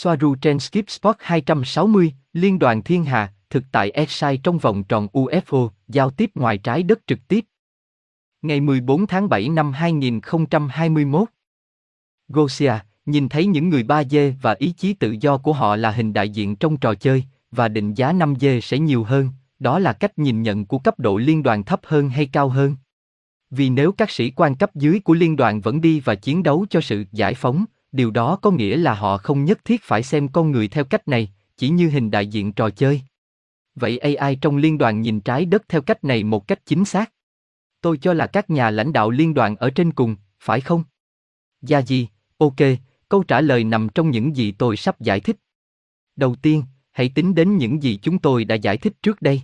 Soaru trên Skip Spot 260, Liên đoàn Thiên Hà, thực tại Exai trong vòng tròn UFO, giao tiếp ngoài trái đất trực tiếp. Ngày 14 tháng 7 năm 2021 Gosia, nhìn thấy những người 3D và ý chí tự do của họ là hình đại diện trong trò chơi, và định giá 5D sẽ nhiều hơn, đó là cách nhìn nhận của cấp độ liên đoàn thấp hơn hay cao hơn. Vì nếu các sĩ quan cấp dưới của liên đoàn vẫn đi và chiến đấu cho sự giải phóng, điều đó có nghĩa là họ không nhất thiết phải xem con người theo cách này, chỉ như hình đại diện trò chơi. Vậy AI trong liên đoàn nhìn trái đất theo cách này một cách chính xác. Tôi cho là các nhà lãnh đạo liên đoàn ở trên cùng, phải không? Gia gì, ok, câu trả lời nằm trong những gì tôi sắp giải thích. Đầu tiên, hãy tính đến những gì chúng tôi đã giải thích trước đây.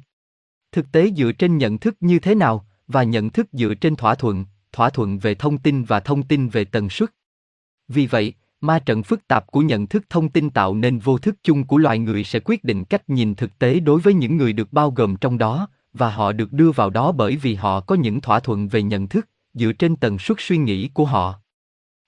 Thực tế dựa trên nhận thức như thế nào, và nhận thức dựa trên thỏa thuận, thỏa thuận về thông tin và thông tin về tần suất. Vì vậy, ma trận phức tạp của nhận thức thông tin tạo nên vô thức chung của loài người sẽ quyết định cách nhìn thực tế đối với những người được bao gồm trong đó, và họ được đưa vào đó bởi vì họ có những thỏa thuận về nhận thức, dựa trên tần suất suy nghĩ của họ.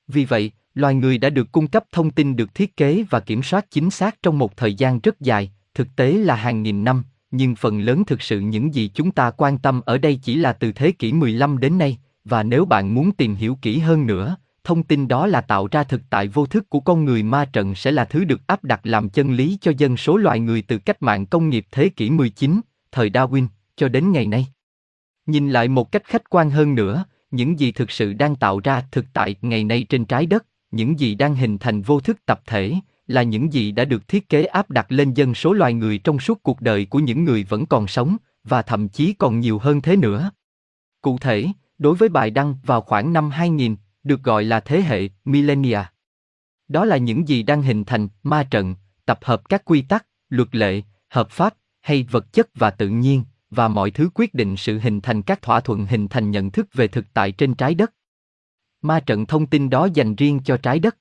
Vì vậy, loài người đã được cung cấp thông tin được thiết kế và kiểm soát chính xác trong một thời gian rất dài, thực tế là hàng nghìn năm, nhưng phần lớn thực sự những gì chúng ta quan tâm ở đây chỉ là từ thế kỷ 15 đến nay, và nếu bạn muốn tìm hiểu kỹ hơn nữa, thông tin đó là tạo ra thực tại vô thức của con người ma trận sẽ là thứ được áp đặt làm chân lý cho dân số loài người từ cách mạng công nghiệp thế kỷ 19, thời Darwin, cho đến ngày nay. Nhìn lại một cách khách quan hơn nữa, những gì thực sự đang tạo ra thực tại ngày nay trên trái đất, những gì đang hình thành vô thức tập thể, là những gì đã được thiết kế áp đặt lên dân số loài người trong suốt cuộc đời của những người vẫn còn sống, và thậm chí còn nhiều hơn thế nữa. Cụ thể, đối với bài đăng vào khoảng năm 2000, được gọi là thế hệ millennia. Đó là những gì đang hình thành ma trận, tập hợp các quy tắc, luật lệ, hợp pháp hay vật chất và tự nhiên, và mọi thứ quyết định sự hình thành các thỏa thuận hình thành nhận thức về thực tại trên trái đất. Ma trận thông tin đó dành riêng cho trái đất.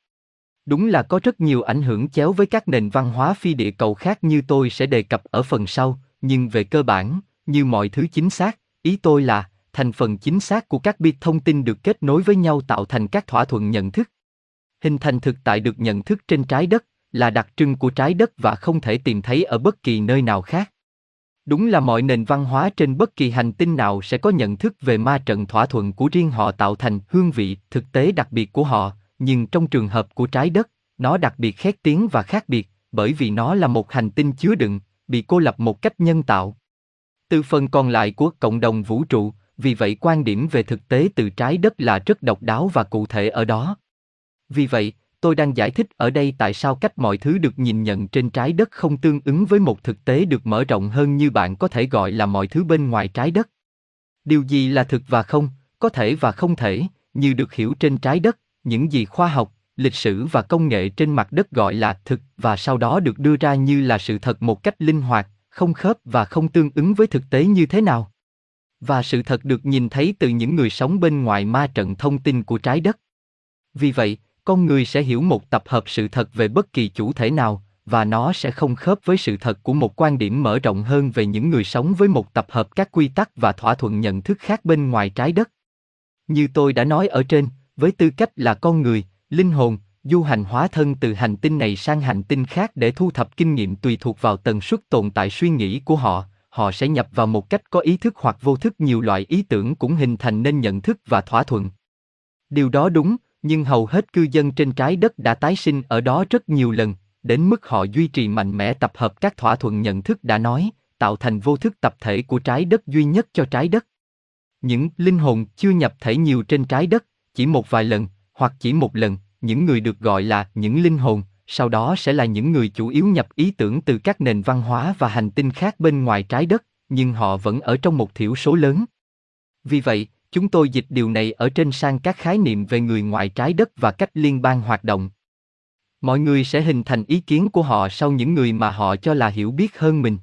Đúng là có rất nhiều ảnh hưởng chéo với các nền văn hóa phi địa cầu khác như tôi sẽ đề cập ở phần sau, nhưng về cơ bản, như mọi thứ chính xác, ý tôi là thành phần chính xác của các bit thông tin được kết nối với nhau tạo thành các thỏa thuận nhận thức. Hình thành thực tại được nhận thức trên trái đất là đặc trưng của trái đất và không thể tìm thấy ở bất kỳ nơi nào khác. Đúng là mọi nền văn hóa trên bất kỳ hành tinh nào sẽ có nhận thức về ma trận thỏa thuận của riêng họ tạo thành hương vị thực tế đặc biệt của họ, nhưng trong trường hợp của trái đất, nó đặc biệt khét tiếng và khác biệt, bởi vì nó là một hành tinh chứa đựng, bị cô lập một cách nhân tạo. Từ phần còn lại của cộng đồng vũ trụ, vì vậy quan điểm về thực tế từ trái đất là rất độc đáo và cụ thể ở đó. Vì vậy, tôi đang giải thích ở đây tại sao cách mọi thứ được nhìn nhận trên trái đất không tương ứng với một thực tế được mở rộng hơn như bạn có thể gọi là mọi thứ bên ngoài trái đất. Điều gì là thực và không, có thể và không thể, như được hiểu trên trái đất, những gì khoa học, lịch sử và công nghệ trên mặt đất gọi là thực và sau đó được đưa ra như là sự thật một cách linh hoạt, không khớp và không tương ứng với thực tế như thế nào. Và sự thật được nhìn thấy từ những người sống bên ngoài ma trận thông tin của trái đất. Vì vậy, con người sẽ hiểu một tập hợp sự thật về bất kỳ chủ thể nào, và nó sẽ không khớp với sự thật của một quan điểm mở rộng hơn về những người sống với một tập hợp các quy tắc và thỏa thuận nhận thức khác bên ngoài trái đất. Như tôi đã nói ở trên, với tư cách là con người, linh hồn, du hành hóa thân từ hành tinh này sang hành tinh khác để thu thập kinh nghiệm tùy thuộc vào tần suất tồn tại suy nghĩ của họ, họ sẽ nhập vào một cách có ý thức hoặc vô thức nhiều loại ý tưởng cũng hình thành nên nhận thức và thỏa thuận. Điều đó đúng, nhưng hầu hết cư dân trên trái đất đã tái sinh ở đó rất nhiều lần, đến mức họ duy trì mạnh mẽ tập hợp các thỏa thuận nhận thức đã nói, tạo thành vô thức tập thể của trái đất duy nhất cho trái đất. Những linh hồn chưa nhập thể nhiều trên trái đất, chỉ một vài lần, hoặc chỉ một lần, những người được gọi là những linh hồn, sau đó sẽ là những người chủ yếu nhập ý tưởng từ các nền văn hóa và hành tinh khác bên ngoài trái đất, nhưng họ vẫn ở trong một thiểu số lớn. Vì vậy, chúng tôi dịch điều này ở trên sang các khái niệm về người ngoài trái đất và cách liên bang hoạt động. Mọi người sẽ hình thành ý kiến của họ sau những người mà họ cho là hiểu biết hơn mình.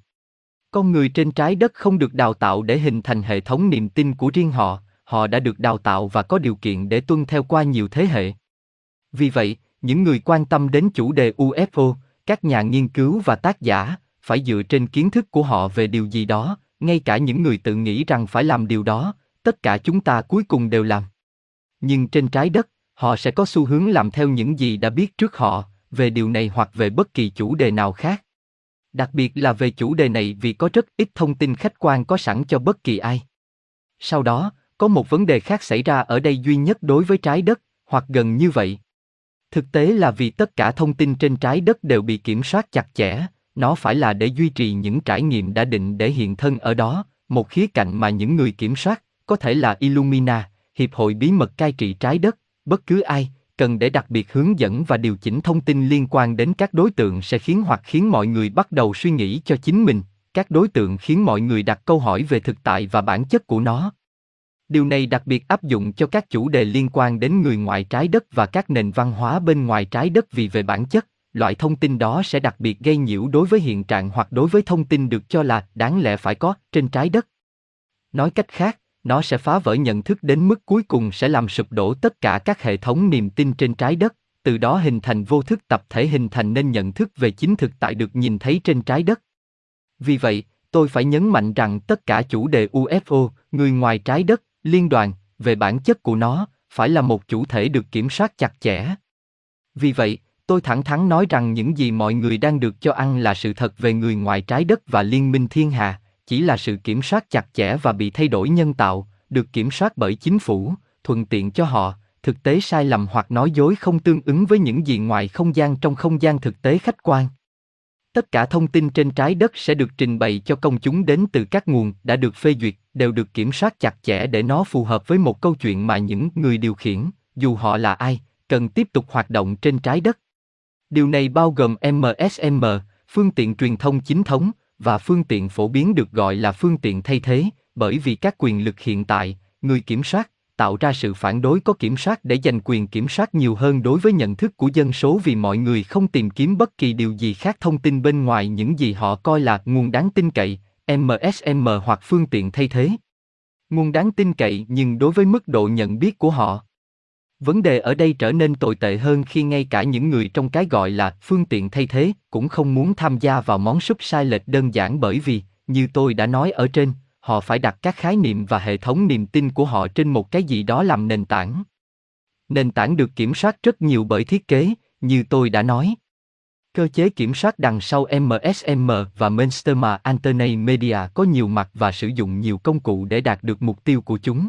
Con người trên trái đất không được đào tạo để hình thành hệ thống niềm tin của riêng họ, họ đã được đào tạo và có điều kiện để tuân theo qua nhiều thế hệ. Vì vậy, những người quan tâm đến chủ đề UFO, các nhà nghiên cứu và tác giả, phải dựa trên kiến thức của họ về điều gì đó, ngay cả những người tự nghĩ rằng phải làm điều đó, tất cả chúng ta cuối cùng đều làm. Nhưng trên trái đất, họ sẽ có xu hướng làm theo những gì đã biết trước họ, về điều này hoặc về bất kỳ chủ đề nào khác. Đặc biệt là về chủ đề này vì có rất ít thông tin khách quan có sẵn cho bất kỳ ai. Sau đó, có một vấn đề khác xảy ra ở đây duy nhất đối với trái đất, hoặc gần như vậy. Thực tế là vì tất cả thông tin trên trái đất đều bị kiểm soát chặt chẽ, nó phải là để duy trì những trải nghiệm đã định để hiện thân ở đó, một khía cạnh mà những người kiểm soát, có thể là Illumina, Hiệp hội bí mật cai trị trái đất, bất cứ ai, cần để đặc biệt hướng dẫn và điều chỉnh thông tin liên quan đến các đối tượng sẽ khiến hoặc khiến mọi người bắt đầu suy nghĩ cho chính mình, các đối tượng khiến mọi người đặt câu hỏi về thực tại và bản chất của nó. Điều này đặc biệt áp dụng cho các chủ đề liên quan đến người ngoài trái đất và các nền văn hóa bên ngoài trái đất vì về bản chất, loại thông tin đó sẽ đặc biệt gây nhiễu đối với hiện trạng hoặc đối với thông tin được cho là đáng lẽ phải có trên trái đất. Nói cách khác, nó sẽ phá vỡ nhận thức đến mức cuối cùng sẽ làm sụp đổ tất cả các hệ thống niềm tin trên trái đất, từ đó hình thành vô thức tập thể hình thành nên nhận thức về chính thực tại được nhìn thấy trên trái đất. Vì vậy, tôi phải nhấn mạnh rằng tất cả chủ đề UFO, người ngoài trái đất, liên đoàn, về bản chất của nó, phải là một chủ thể được kiểm soát chặt chẽ. Vì vậy, tôi thẳng thắn nói rằng những gì mọi người đang được cho ăn là sự thật về người ngoài trái đất và liên minh thiên hà, chỉ là sự kiểm soát chặt chẽ và bị thay đổi nhân tạo, được kiểm soát bởi chính phủ, thuận tiện cho họ, thực tế sai lầm hoặc nói dối không tương ứng với những gì ngoài không gian trong không gian thực tế khách quan. Tất cả thông tin trên trái đất sẽ được trình bày cho công chúng đến từ các nguồn đã được phê duyệt, đều được kiểm soát chặt chẽ để nó phù hợp với một câu chuyện mà những người điều khiển, dù họ là ai, cần tiếp tục hoạt động trên trái đất. Điều này bao gồm MSM, phương tiện truyền thông chính thống, và phương tiện phổ biến được gọi là phương tiện thay thế, bởi vì các quyền lực hiện tại, người kiểm soát, tạo ra sự phản đối có kiểm soát để giành quyền kiểm soát nhiều hơn đối với nhận thức của dân số vì mọi người không tìm kiếm bất kỳ điều gì khác thông tin bên ngoài những gì họ coi là nguồn đáng tin cậy, MSM hoặc phương tiện thay thế. Nguồn đáng tin cậy nhưng đối với mức độ nhận biết của họ. Vấn đề ở đây trở nên tồi tệ hơn khi ngay cả những người trong cái gọi là phương tiện thay thế cũng không muốn tham gia vào món súp sai lệch đơn giản bởi vì, như tôi đã nói ở trên, họ phải đặt các khái niệm và hệ thống niềm tin của họ trên một cái gì đó làm nền tảng. Nền tảng được kiểm soát rất nhiều bởi thiết kế, như tôi đã nói. Cơ chế kiểm soát đằng sau MSM và Mainstream antennae Media có nhiều mặt và sử dụng nhiều công cụ để đạt được mục tiêu của chúng.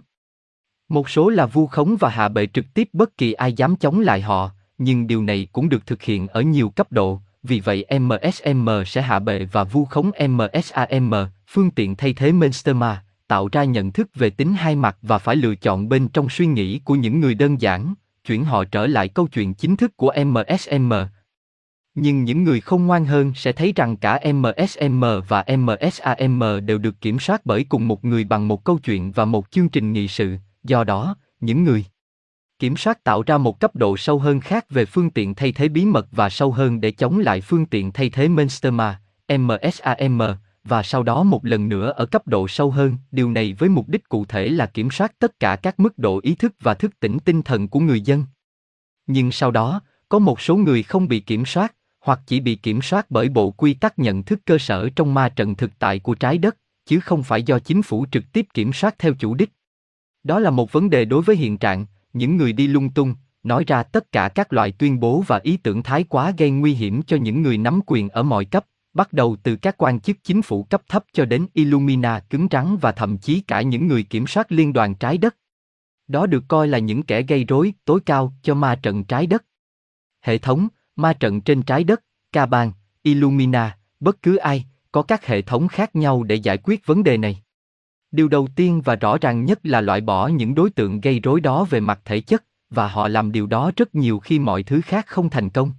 Một số là vu khống và hạ bệ trực tiếp bất kỳ ai dám chống lại họ, nhưng điều này cũng được thực hiện ở nhiều cấp độ, vì vậy MSM sẽ hạ bệ và vu khống MSAM, phương tiện thay thế Mainstema, tạo ra nhận thức về tính hai mặt và phải lựa chọn bên trong suy nghĩ của những người đơn giản, chuyển họ trở lại câu chuyện chính thức của MSM. Nhưng những người không ngoan hơn sẽ thấy rằng cả MSM và MSAM đều được kiểm soát bởi cùng một người bằng một câu chuyện và một chương trình nghị sự, do đó, những người kiểm soát tạo ra một cấp độ sâu hơn khác về phương tiện thay thế bí mật và sâu hơn để chống lại phương tiện thay thế Mainstema, MSAM, và sau đó một lần nữa ở cấp độ sâu hơn, điều này với mục đích cụ thể là kiểm soát tất cả các mức độ ý thức và thức tỉnh tinh thần của người dân. Nhưng sau đó, có một số người không bị kiểm soát, hoặc chỉ bị kiểm soát bởi bộ quy tắc nhận thức cơ sở trong ma trận thực tại của trái đất, chứ không phải do chính phủ trực tiếp kiểm soát theo chủ đích. Đó là một vấn đề đối với hiện trạng, những người đi lung tung, nói ra tất cả các loại tuyên bố và ý tưởng thái quá gây nguy hiểm cho những người nắm quyền ở mọi cấp, bắt đầu từ các quan chức chính phủ cấp thấp cho đến Illumina cứng rắn và thậm chí cả những người kiểm soát liên đoàn trái đất. Đó được coi là những kẻ gây rối tối cao cho ma trận trái đất. Hệ thống, ma trận trên trái đất, ca bang, Illumina, bất cứ ai, có các hệ thống khác nhau để giải quyết vấn đề này. Điều đầu tiên và rõ ràng nhất là loại bỏ những đối tượng gây rối đó về mặt thể chất, và họ làm điều đó rất nhiều khi mọi thứ khác không thành công.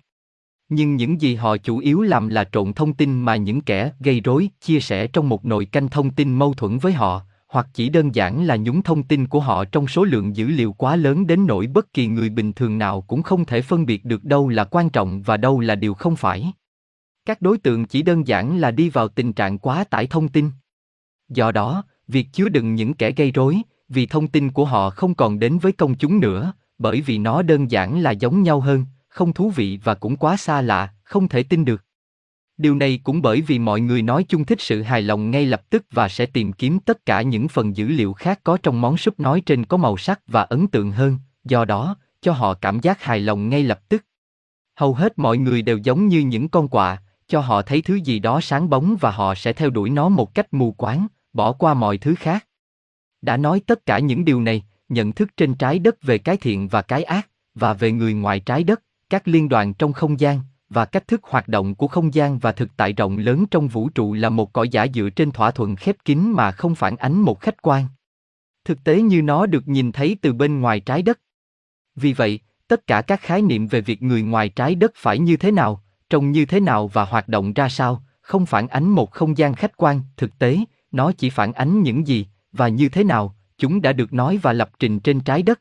Nhưng những gì họ chủ yếu làm là trộn thông tin mà những kẻ gây rối chia sẻ trong một nồi canh thông tin mâu thuẫn với họ, hoặc chỉ đơn giản là nhúng thông tin của họ trong số lượng dữ liệu quá lớn đến nỗi bất kỳ người bình thường nào cũng không thể phân biệt được đâu là quan trọng và đâu là điều không phải. Các đối tượng chỉ đơn giản là đi vào tình trạng quá tải thông tin. Do đó, việc chứa đựng những kẻ gây rối, vì thông tin của họ không còn đến với công chúng nữa, bởi vì nó đơn giản là giống nhau hơn, không thú vị và cũng quá xa lạ, không thể tin được. Điều này cũng bởi vì mọi người nói chung thích sự hài lòng ngay lập tức và sẽ tìm kiếm tất cả những phần dữ liệu khác có trong món súp nói trên có màu sắc và ấn tượng hơn, do đó, cho họ cảm giác hài lòng ngay lập tức. Hầu hết mọi người đều giống như những con quạ, cho họ thấy thứ gì đó sáng bóng và họ sẽ theo đuổi nó một cách mù quáng, bỏ qua mọi thứ khác. Đã nói tất cả những điều này, nhận thức trên trái đất về cái thiện và cái ác, và về người ngoài trái đất, các liên đoàn trong không gian, và cách thức hoạt động của không gian và thực tại rộng lớn trong vũ trụ là một cõi giả dựa trên thỏa thuận khép kín mà không phản ánh một khách quan. Thực tế như nó được nhìn thấy từ bên ngoài trái đất. Vì vậy, tất cả các khái niệm về việc người ngoài trái đất phải như thế nào, trông như thế nào và hoạt động ra sao, không phản ánh một không gian khách quan, thực tế, nó chỉ phản ánh những gì và như thế nào chúng đã được nói và lập trình trên trái đất.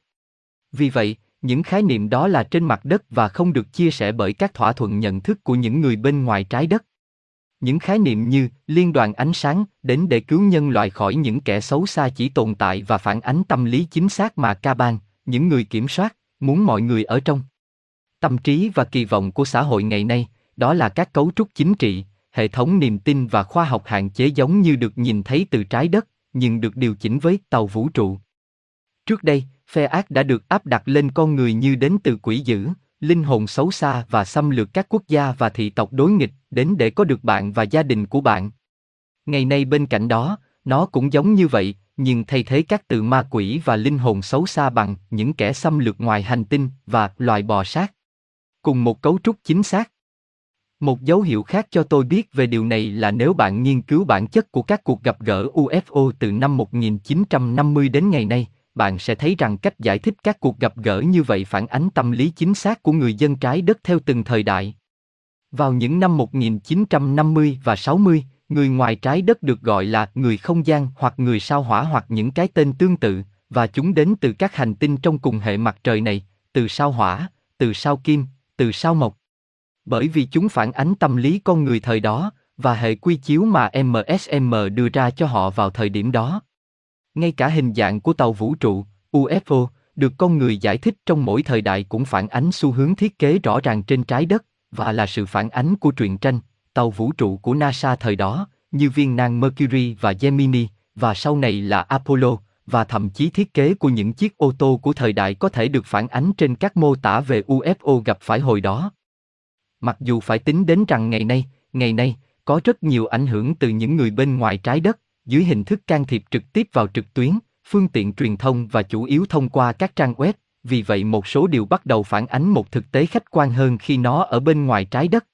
Vì vậy, những khái niệm đó là trên mặt đất và không được chia sẻ bởi các thỏa thuận nhận thức của những người bên ngoài trái đất. Những khái niệm như liên đoàn ánh sáng đến để cứu nhân loại khỏi những kẻ xấu xa chỉ tồn tại và phản ánh tâm lý chính xác mà ca ban, những người kiểm soát, muốn mọi người ở trong. Tâm trí và kỳ vọng của xã hội ngày nay, đó là các cấu trúc chính trị, hệ thống niềm tin và khoa học hạn chế giống như được nhìn thấy từ trái đất, nhưng được điều chỉnh với tàu vũ trụ. Trước đây, phe ác đã được áp đặt lên con người như đến từ quỷ dữ, linh hồn xấu xa và xâm lược các quốc gia và thị tộc đối nghịch đến để có được bạn và gia đình của bạn. Ngày nay bên cạnh đó, nó cũng giống như vậy, nhưng thay thế các từ ma quỷ và linh hồn xấu xa bằng những kẻ xâm lược ngoài hành tinh và loài bò sát. Cùng một cấu trúc chính xác. Một dấu hiệu khác cho tôi biết về điều này là nếu bạn nghiên cứu bản chất của các cuộc gặp gỡ UFO từ năm 1950 đến ngày nay, bạn sẽ thấy rằng cách giải thích các cuộc gặp gỡ như vậy phản ánh tâm lý chính xác của người dân trái đất theo từng thời đại. Vào những năm 1950 và 60, người ngoài trái đất được gọi là người không gian hoặc người sao hỏa hoặc những cái tên tương tự, và chúng đến từ các hành tinh trong cùng hệ mặt trời này, từ sao hỏa, từ sao kim, từ sao mộc. Bởi vì chúng phản ánh tâm lý con người thời đó, và hệ quy chiếu mà MSM đưa ra cho họ vào thời điểm đó. Ngay cả hình dạng của tàu vũ trụ, UFO, được con người giải thích trong mỗi thời đại cũng phản ánh xu hướng thiết kế rõ ràng trên trái đất, và là sự phản ánh của truyện tranh, tàu vũ trụ của NASA thời đó, như viên nang Mercury và Gemini, và sau này là Apollo, và thậm chí thiết kế của những chiếc ô tô của thời đại có thể được phản ánh trên các mô tả về UFO gặp phải hồi đó. Mặc dù phải tính đến rằng ngày nay, ngày nay, có rất nhiều ảnh hưởng từ những người bên ngoài trái đất, dưới hình thức can thiệp trực tiếp vào trực tuyến, phương tiện truyền thông và chủ yếu thông qua các trang web, vì vậy một số điều bắt đầu phản ánh một thực tế khách quan hơn khi nó ở bên ngoài trái đất.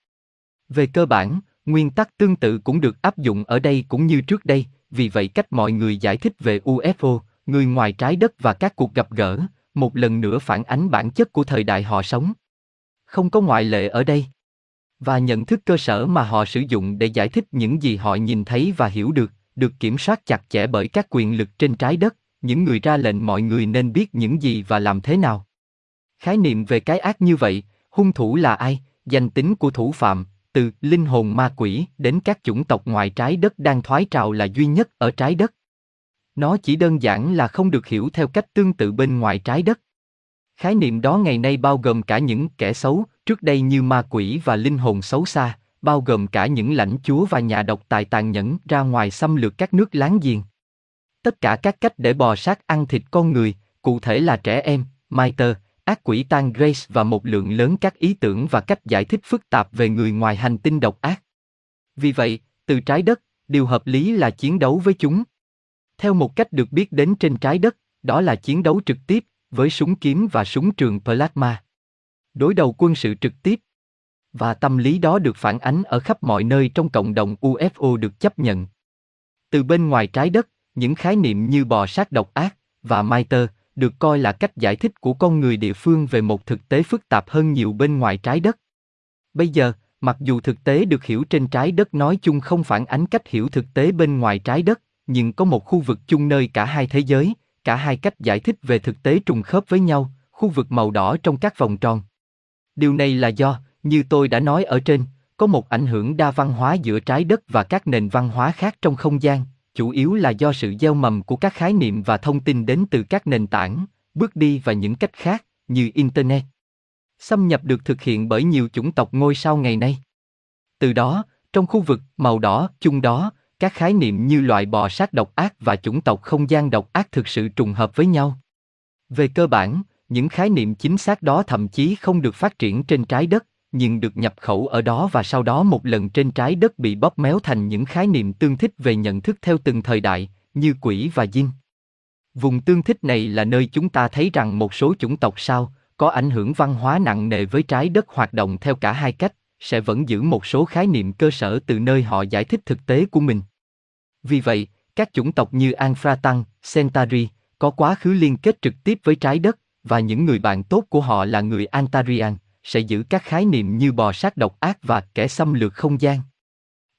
Về cơ bản, nguyên tắc tương tự cũng được áp dụng ở đây cũng như trước đây, vì vậy cách mọi người giải thích về UFO, người ngoài trái đất và các cuộc gặp gỡ, một lần nữa phản ánh bản chất của thời đại họ sống. Không có ngoại lệ ở đây. Và nhận thức cơ sở mà họ sử dụng để giải thích những gì họ nhìn thấy và hiểu được, được kiểm soát chặt chẽ bởi các quyền lực trên trái đất, những người ra lệnh mọi người nên biết những gì và làm thế nào. Khái niệm về cái ác như vậy, hung thủ là ai, danh tính của thủ phạm, từ linh hồn ma quỷ đến các chủng tộc ngoài trái đất đang thoái trào là duy nhất ở trái đất. Nó chỉ đơn giản là không được hiểu theo cách tương tự bên ngoài trái đất. Khái niệm đó ngày nay bao gồm cả những kẻ xấu, trước đây như ma quỷ và linh hồn xấu xa, bao gồm cả những lãnh chúa và nhà độc tài tàn nhẫn ra ngoài xâm lược các nước láng giềng. Tất cả các cách để bò sát ăn thịt con người, cụ thể là trẻ em, Miter, ác quỷ tan Grace và một lượng lớn các ý tưởng và cách giải thích phức tạp về người ngoài hành tinh độc ác. Vì vậy, từ trái đất, điều hợp lý là chiến đấu với chúng. Theo một cách được biết đến trên trái đất, đó là chiến đấu trực tiếp, với súng kiếm và súng trường plasma. Đối đầu quân sự trực tiếp. Và tâm lý đó được phản ánh ở khắp mọi nơi trong cộng đồng UFO được chấp nhận. Từ bên ngoài trái đất, những khái niệm như bò sát độc ác và Maiter được coi là cách giải thích của con người địa phương về một thực tế phức tạp hơn nhiều bên ngoài trái đất. Bây giờ, mặc dù thực tế được hiểu trên trái đất nói chung không phản ánh cách hiểu thực tế bên ngoài trái đất, nhưng có một khu vực chung nơi cả hai thế giới, cả hai cách giải thích về thực tế trùng khớp với nhau, khu vực màu đỏ trong các vòng tròn. Điều này là do, như tôi đã nói ở trên, có một ảnh hưởng đa văn hóa giữa trái đất và các nền văn hóa khác trong không gian, chủ yếu là do sự gieo mầm của các khái niệm và thông tin đến từ các nền tảng, bước đi và những cách khác, như Internet. Xâm nhập được thực hiện bởi nhiều chủng tộc ngôi sao ngày nay. Từ đó, trong khu vực màu đỏ chung đó, các khái niệm như loại bò sát độc ác và chủng tộc không gian độc ác thực sự trùng hợp với nhau. Về cơ bản, những khái niệm chính xác đó thậm chí không được phát triển trên trái đất, nhưng được nhập khẩu ở đó và sau đó một lần trên trái đất bị bóp méo thành những khái niệm tương thích về nhận thức theo từng thời đại, như quỷ và dinh. Vùng tương thích này là nơi chúng ta thấy rằng một số chủng tộc sao, có ảnh hưởng văn hóa nặng nề với trái đất hoạt động theo cả hai cách, sẽ vẫn giữ một số khái niệm cơ sở từ nơi họ giải thích thực tế của mình. Vì vậy, các chủng tộc như Anfratan, Centauri, có quá khứ liên kết trực tiếp với trái đất, và những người bạn tốt của họ là người Antarian, sẽ giữ các khái niệm như bò sát độc ác và kẻ xâm lược không gian.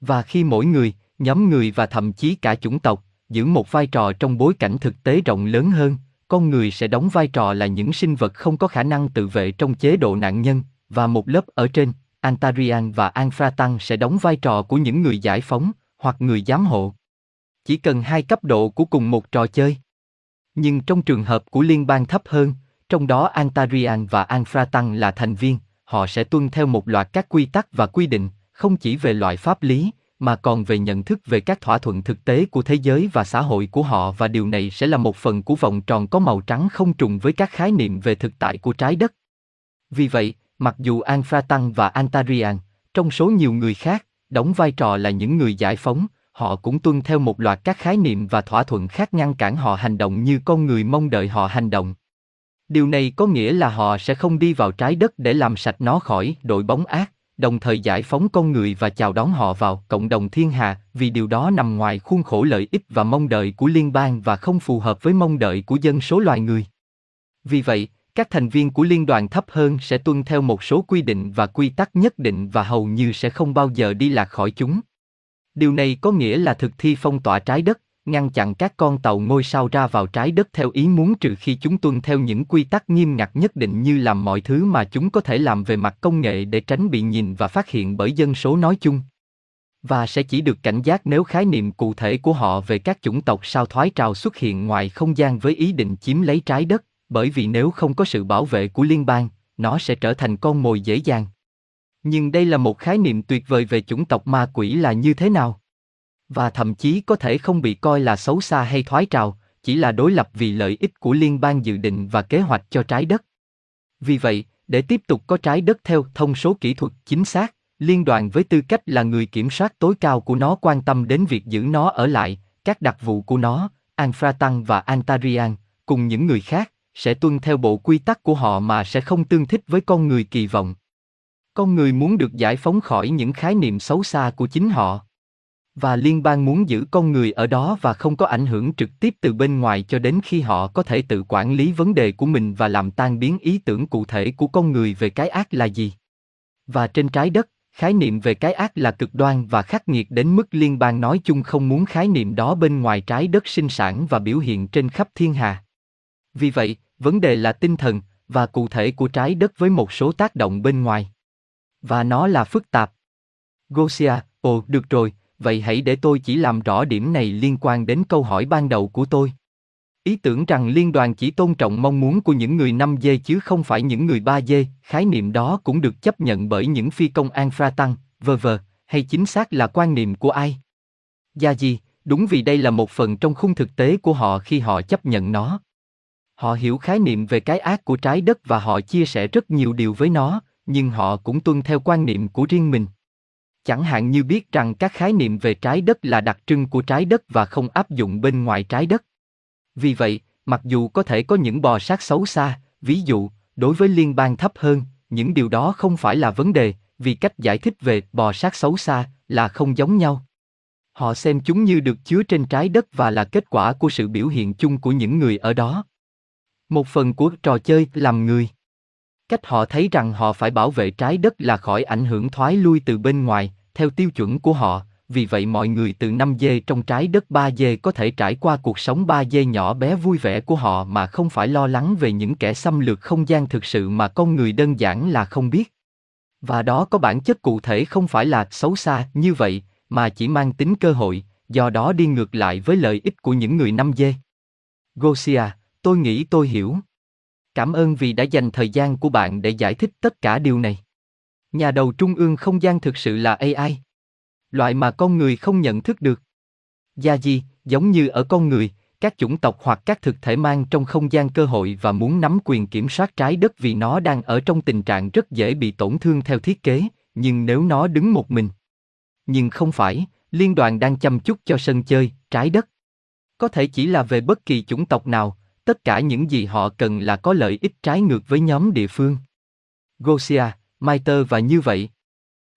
Và khi mỗi người, nhóm người và thậm chí cả chủng tộc, giữ một vai trò trong bối cảnh thực tế rộng lớn hơn, con người sẽ đóng vai trò là những sinh vật không có khả năng tự vệ trong chế độ nạn nhân, và một lớp ở trên, Antarian và Anfratan sẽ đóng vai trò của những người giải phóng, hoặc người giám hộ. Chỉ cần hai cấp độ của cùng một trò chơi. Nhưng trong trường hợp của liên bang thấp hơn, trong đó Antarian và Anfratan là thành viên, họ sẽ tuân theo một loạt các quy tắc và quy định, không chỉ về loại pháp lý, mà còn về nhận thức về các thỏa thuận thực tế của thế giới và xã hội của họ và điều này sẽ là một phần của vòng tròn có màu trắng không trùng với các khái niệm về thực tại của trái đất. Vì vậy, mặc dù Anfratan và Antarian, trong số nhiều người khác, đóng vai trò là những người giải phóng, họ cũng tuân theo một loạt các khái niệm và thỏa thuận khác ngăn cản họ hành động như con người mong đợi họ hành động. Điều này có nghĩa là họ sẽ không đi vào trái đất để làm sạch nó khỏi đội bóng ác, đồng thời giải phóng con người và chào đón họ vào cộng đồng thiên hà, vì điều đó nằm ngoài khuôn khổ lợi ích và mong đợi của liên bang và không phù hợp với mong đợi của dân số loài người. Vì vậy, các thành viên của liên đoàn thấp hơn sẽ tuân theo một số quy định và quy tắc nhất định và hầu như sẽ không bao giờ đi lạc khỏi chúng. Điều này có nghĩa là thực thi phong tỏa trái đất, ngăn chặn các con tàu ngôi sao ra vào trái đất theo ý muốn trừ khi chúng tuân theo những quy tắc nghiêm ngặt nhất định như làm mọi thứ mà chúng có thể làm về mặt công nghệ để tránh bị nhìn và phát hiện bởi dân số nói chung. Và sẽ chỉ được cảnh giác nếu khái niệm cụ thể của họ về các chủng tộc sao thoái trào xuất hiện ngoài không gian với ý định chiếm lấy trái đất, bởi vì nếu không có sự bảo vệ của liên bang, nó sẽ trở thành con mồi dễ dàng. Nhưng đây là một khái niệm tuyệt vời về chủng tộc ma quỷ là như thế nào? Và thậm chí có thể không bị coi là xấu xa hay thoái trào, chỉ là đối lập vì lợi ích của liên bang dự định và kế hoạch cho trái đất. Vì vậy, để tiếp tục có trái đất theo thông số kỹ thuật chính xác, liên đoàn với tư cách là người kiểm soát tối cao của nó quan tâm đến việc giữ nó ở lại, các đặc vụ của nó, Anfratan và Antarian, cùng những người khác, sẽ tuân theo bộ quy tắc của họ mà sẽ không tương thích với con người kỳ vọng. Con người muốn được giải phóng khỏi những khái niệm xấu xa của chính họ và liên bang muốn giữ con người ở đó và không có ảnh hưởng trực tiếp từ bên ngoài cho đến khi họ có thể tự quản lý vấn đề của mình và làm tan biến ý tưởng cụ thể của con người về cái ác là gì. Và trên trái đất, khái niệm về cái ác là cực đoan và khắc nghiệt đến mức liên bang nói chung không muốn khái niệm đó bên ngoài trái đất sinh sản và biểu hiện trên khắp thiên hà. Vì vậy, vấn đề là tinh thần và cụ thể của trái đất với một số tác động bên ngoài. Và nó là phức tạp. Gosia, ồ, được rồi, vậy hãy để tôi chỉ làm rõ điểm này liên quan đến câu hỏi ban đầu của tôi. Ý tưởng rằng liên đoàn chỉ tôn trọng mong muốn của những người 5 dê chứ không phải những người 3 dê, khái niệm đó cũng được chấp nhận bởi những phi công An Tăng, vờ vờ, hay chính xác là quan niệm của ai? Gia gì, đúng vì đây là một phần trong khung thực tế của họ khi họ chấp nhận nó. Họ hiểu khái niệm về cái ác của trái đất và họ chia sẻ rất nhiều điều với nó, nhưng họ cũng tuân theo quan niệm của riêng mình chẳng hạn như biết rằng các khái niệm về trái đất là đặc trưng của trái đất và không áp dụng bên ngoài trái đất. Vì vậy, mặc dù có thể có những bò sát xấu xa, ví dụ, đối với liên bang thấp hơn, những điều đó không phải là vấn đề, vì cách giải thích về bò sát xấu xa là không giống nhau. Họ xem chúng như được chứa trên trái đất và là kết quả của sự biểu hiện chung của những người ở đó. Một phần của trò chơi làm người cách họ thấy rằng họ phải bảo vệ trái đất là khỏi ảnh hưởng thoái lui từ bên ngoài, theo tiêu chuẩn của họ, vì vậy mọi người từ 5 dê trong trái đất 3 dê có thể trải qua cuộc sống 3 dê nhỏ bé vui vẻ của họ mà không phải lo lắng về những kẻ xâm lược không gian thực sự mà con người đơn giản là không biết. Và đó có bản chất cụ thể không phải là xấu xa như vậy, mà chỉ mang tính cơ hội, do đó đi ngược lại với lợi ích của những người 5 dê. Gosia, tôi nghĩ tôi hiểu. Cảm ơn vì đã dành thời gian của bạn để giải thích tất cả điều này. Nhà đầu trung ương không gian thực sự là AI. Loại mà con người không nhận thức được. Gia gì, giống như ở con người, các chủng tộc hoặc các thực thể mang trong không gian cơ hội và muốn nắm quyền kiểm soát trái đất vì nó đang ở trong tình trạng rất dễ bị tổn thương theo thiết kế, nhưng nếu nó đứng một mình. Nhưng không phải, liên đoàn đang chăm chút cho sân chơi, trái đất. Có thể chỉ là về bất kỳ chủng tộc nào, tất cả những gì họ cần là có lợi ích trái ngược với nhóm địa phương. Gosia, Maiter và như vậy.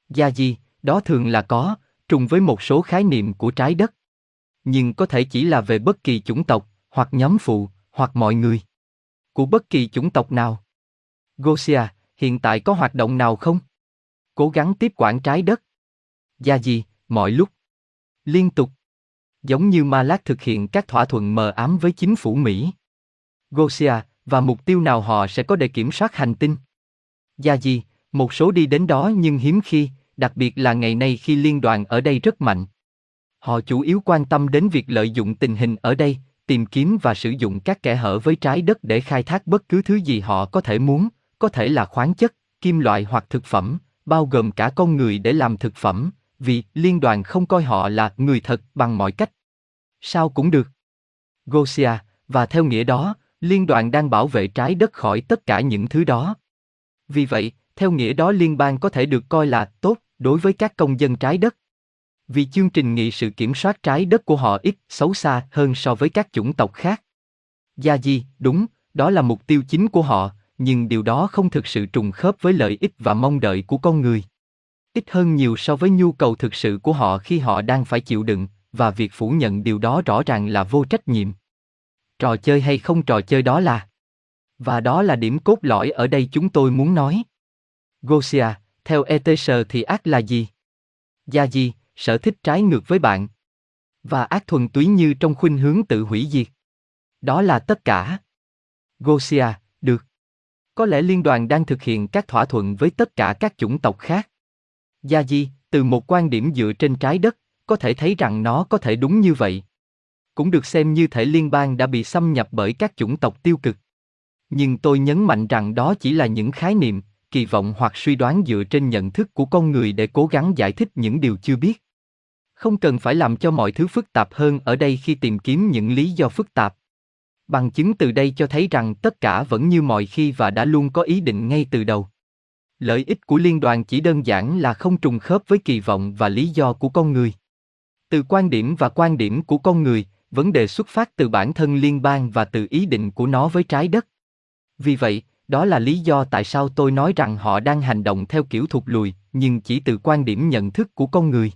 Gia di, đó thường là có, trùng với một số khái niệm của trái đất. Nhưng có thể chỉ là về bất kỳ chủng tộc, hoặc nhóm phụ, hoặc mọi người. Của bất kỳ chủng tộc nào. Gosia, hiện tại có hoạt động nào không? Cố gắng tiếp quản trái đất. Gia di, mọi lúc. Liên tục. Giống như Malak thực hiện các thỏa thuận mờ ám với chính phủ Mỹ. Gosia, và mục tiêu nào họ sẽ có để kiểm soát hành tinh? Gia gì, một số đi đến đó nhưng hiếm khi, đặc biệt là ngày nay khi liên đoàn ở đây rất mạnh. Họ chủ yếu quan tâm đến việc lợi dụng tình hình ở đây, tìm kiếm và sử dụng các kẽ hở với trái đất để khai thác bất cứ thứ gì họ có thể muốn, có thể là khoáng chất, kim loại hoặc thực phẩm, bao gồm cả con người để làm thực phẩm, vì liên đoàn không coi họ là người thật bằng mọi cách. Sao cũng được. Gosia, và theo nghĩa đó, liên đoàn đang bảo vệ trái đất khỏi tất cả những thứ đó. Vì vậy, theo nghĩa đó liên bang có thể được coi là tốt đối với các công dân trái đất. Vì chương trình nghị sự kiểm soát trái đất của họ ít xấu xa hơn so với các chủng tộc khác. Gia Di, đúng, đó là mục tiêu chính của họ, nhưng điều đó không thực sự trùng khớp với lợi ích và mong đợi của con người. Ít hơn nhiều so với nhu cầu thực sự của họ khi họ đang phải chịu đựng, và việc phủ nhận điều đó rõ ràng là vô trách nhiệm. Trò chơi hay không trò chơi đó là. Và đó là điểm cốt lõi ở đây chúng tôi muốn nói. Gosia, theo ETS thì ác là gì? Gia gì, sở thích trái ngược với bạn. Và ác thuần túy như trong khuynh hướng tự hủy diệt. Đó là tất cả. Gosia, được. Có lẽ liên đoàn đang thực hiện các thỏa thuận với tất cả các chủng tộc khác. Gia Di, từ một quan điểm dựa trên trái đất, có thể thấy rằng nó có thể đúng như vậy. Cũng được xem như thể liên bang đã bị xâm nhập bởi các chủng tộc tiêu cực. Nhưng tôi nhấn mạnh rằng đó chỉ là những khái niệm, kỳ vọng hoặc suy đoán dựa trên nhận thức của con người để cố gắng giải thích những điều chưa biết. Không cần phải làm cho mọi thứ phức tạp hơn ở đây khi tìm kiếm những lý do phức tạp. Bằng chứng từ đây cho thấy rằng tất cả vẫn như mọi khi và đã luôn có ý định ngay từ đầu. Lợi ích của liên đoàn chỉ đơn giản là không trùng khớp với kỳ vọng và lý do của con người. Từ quan điểm và quan điểm của con người, vấn đề xuất phát từ bản thân liên bang và từ ý định của nó với trái đất. Vì vậy, đó là lý do tại sao tôi nói rằng họ đang hành động theo kiểu thụt lùi, nhưng chỉ từ quan điểm nhận thức của con người.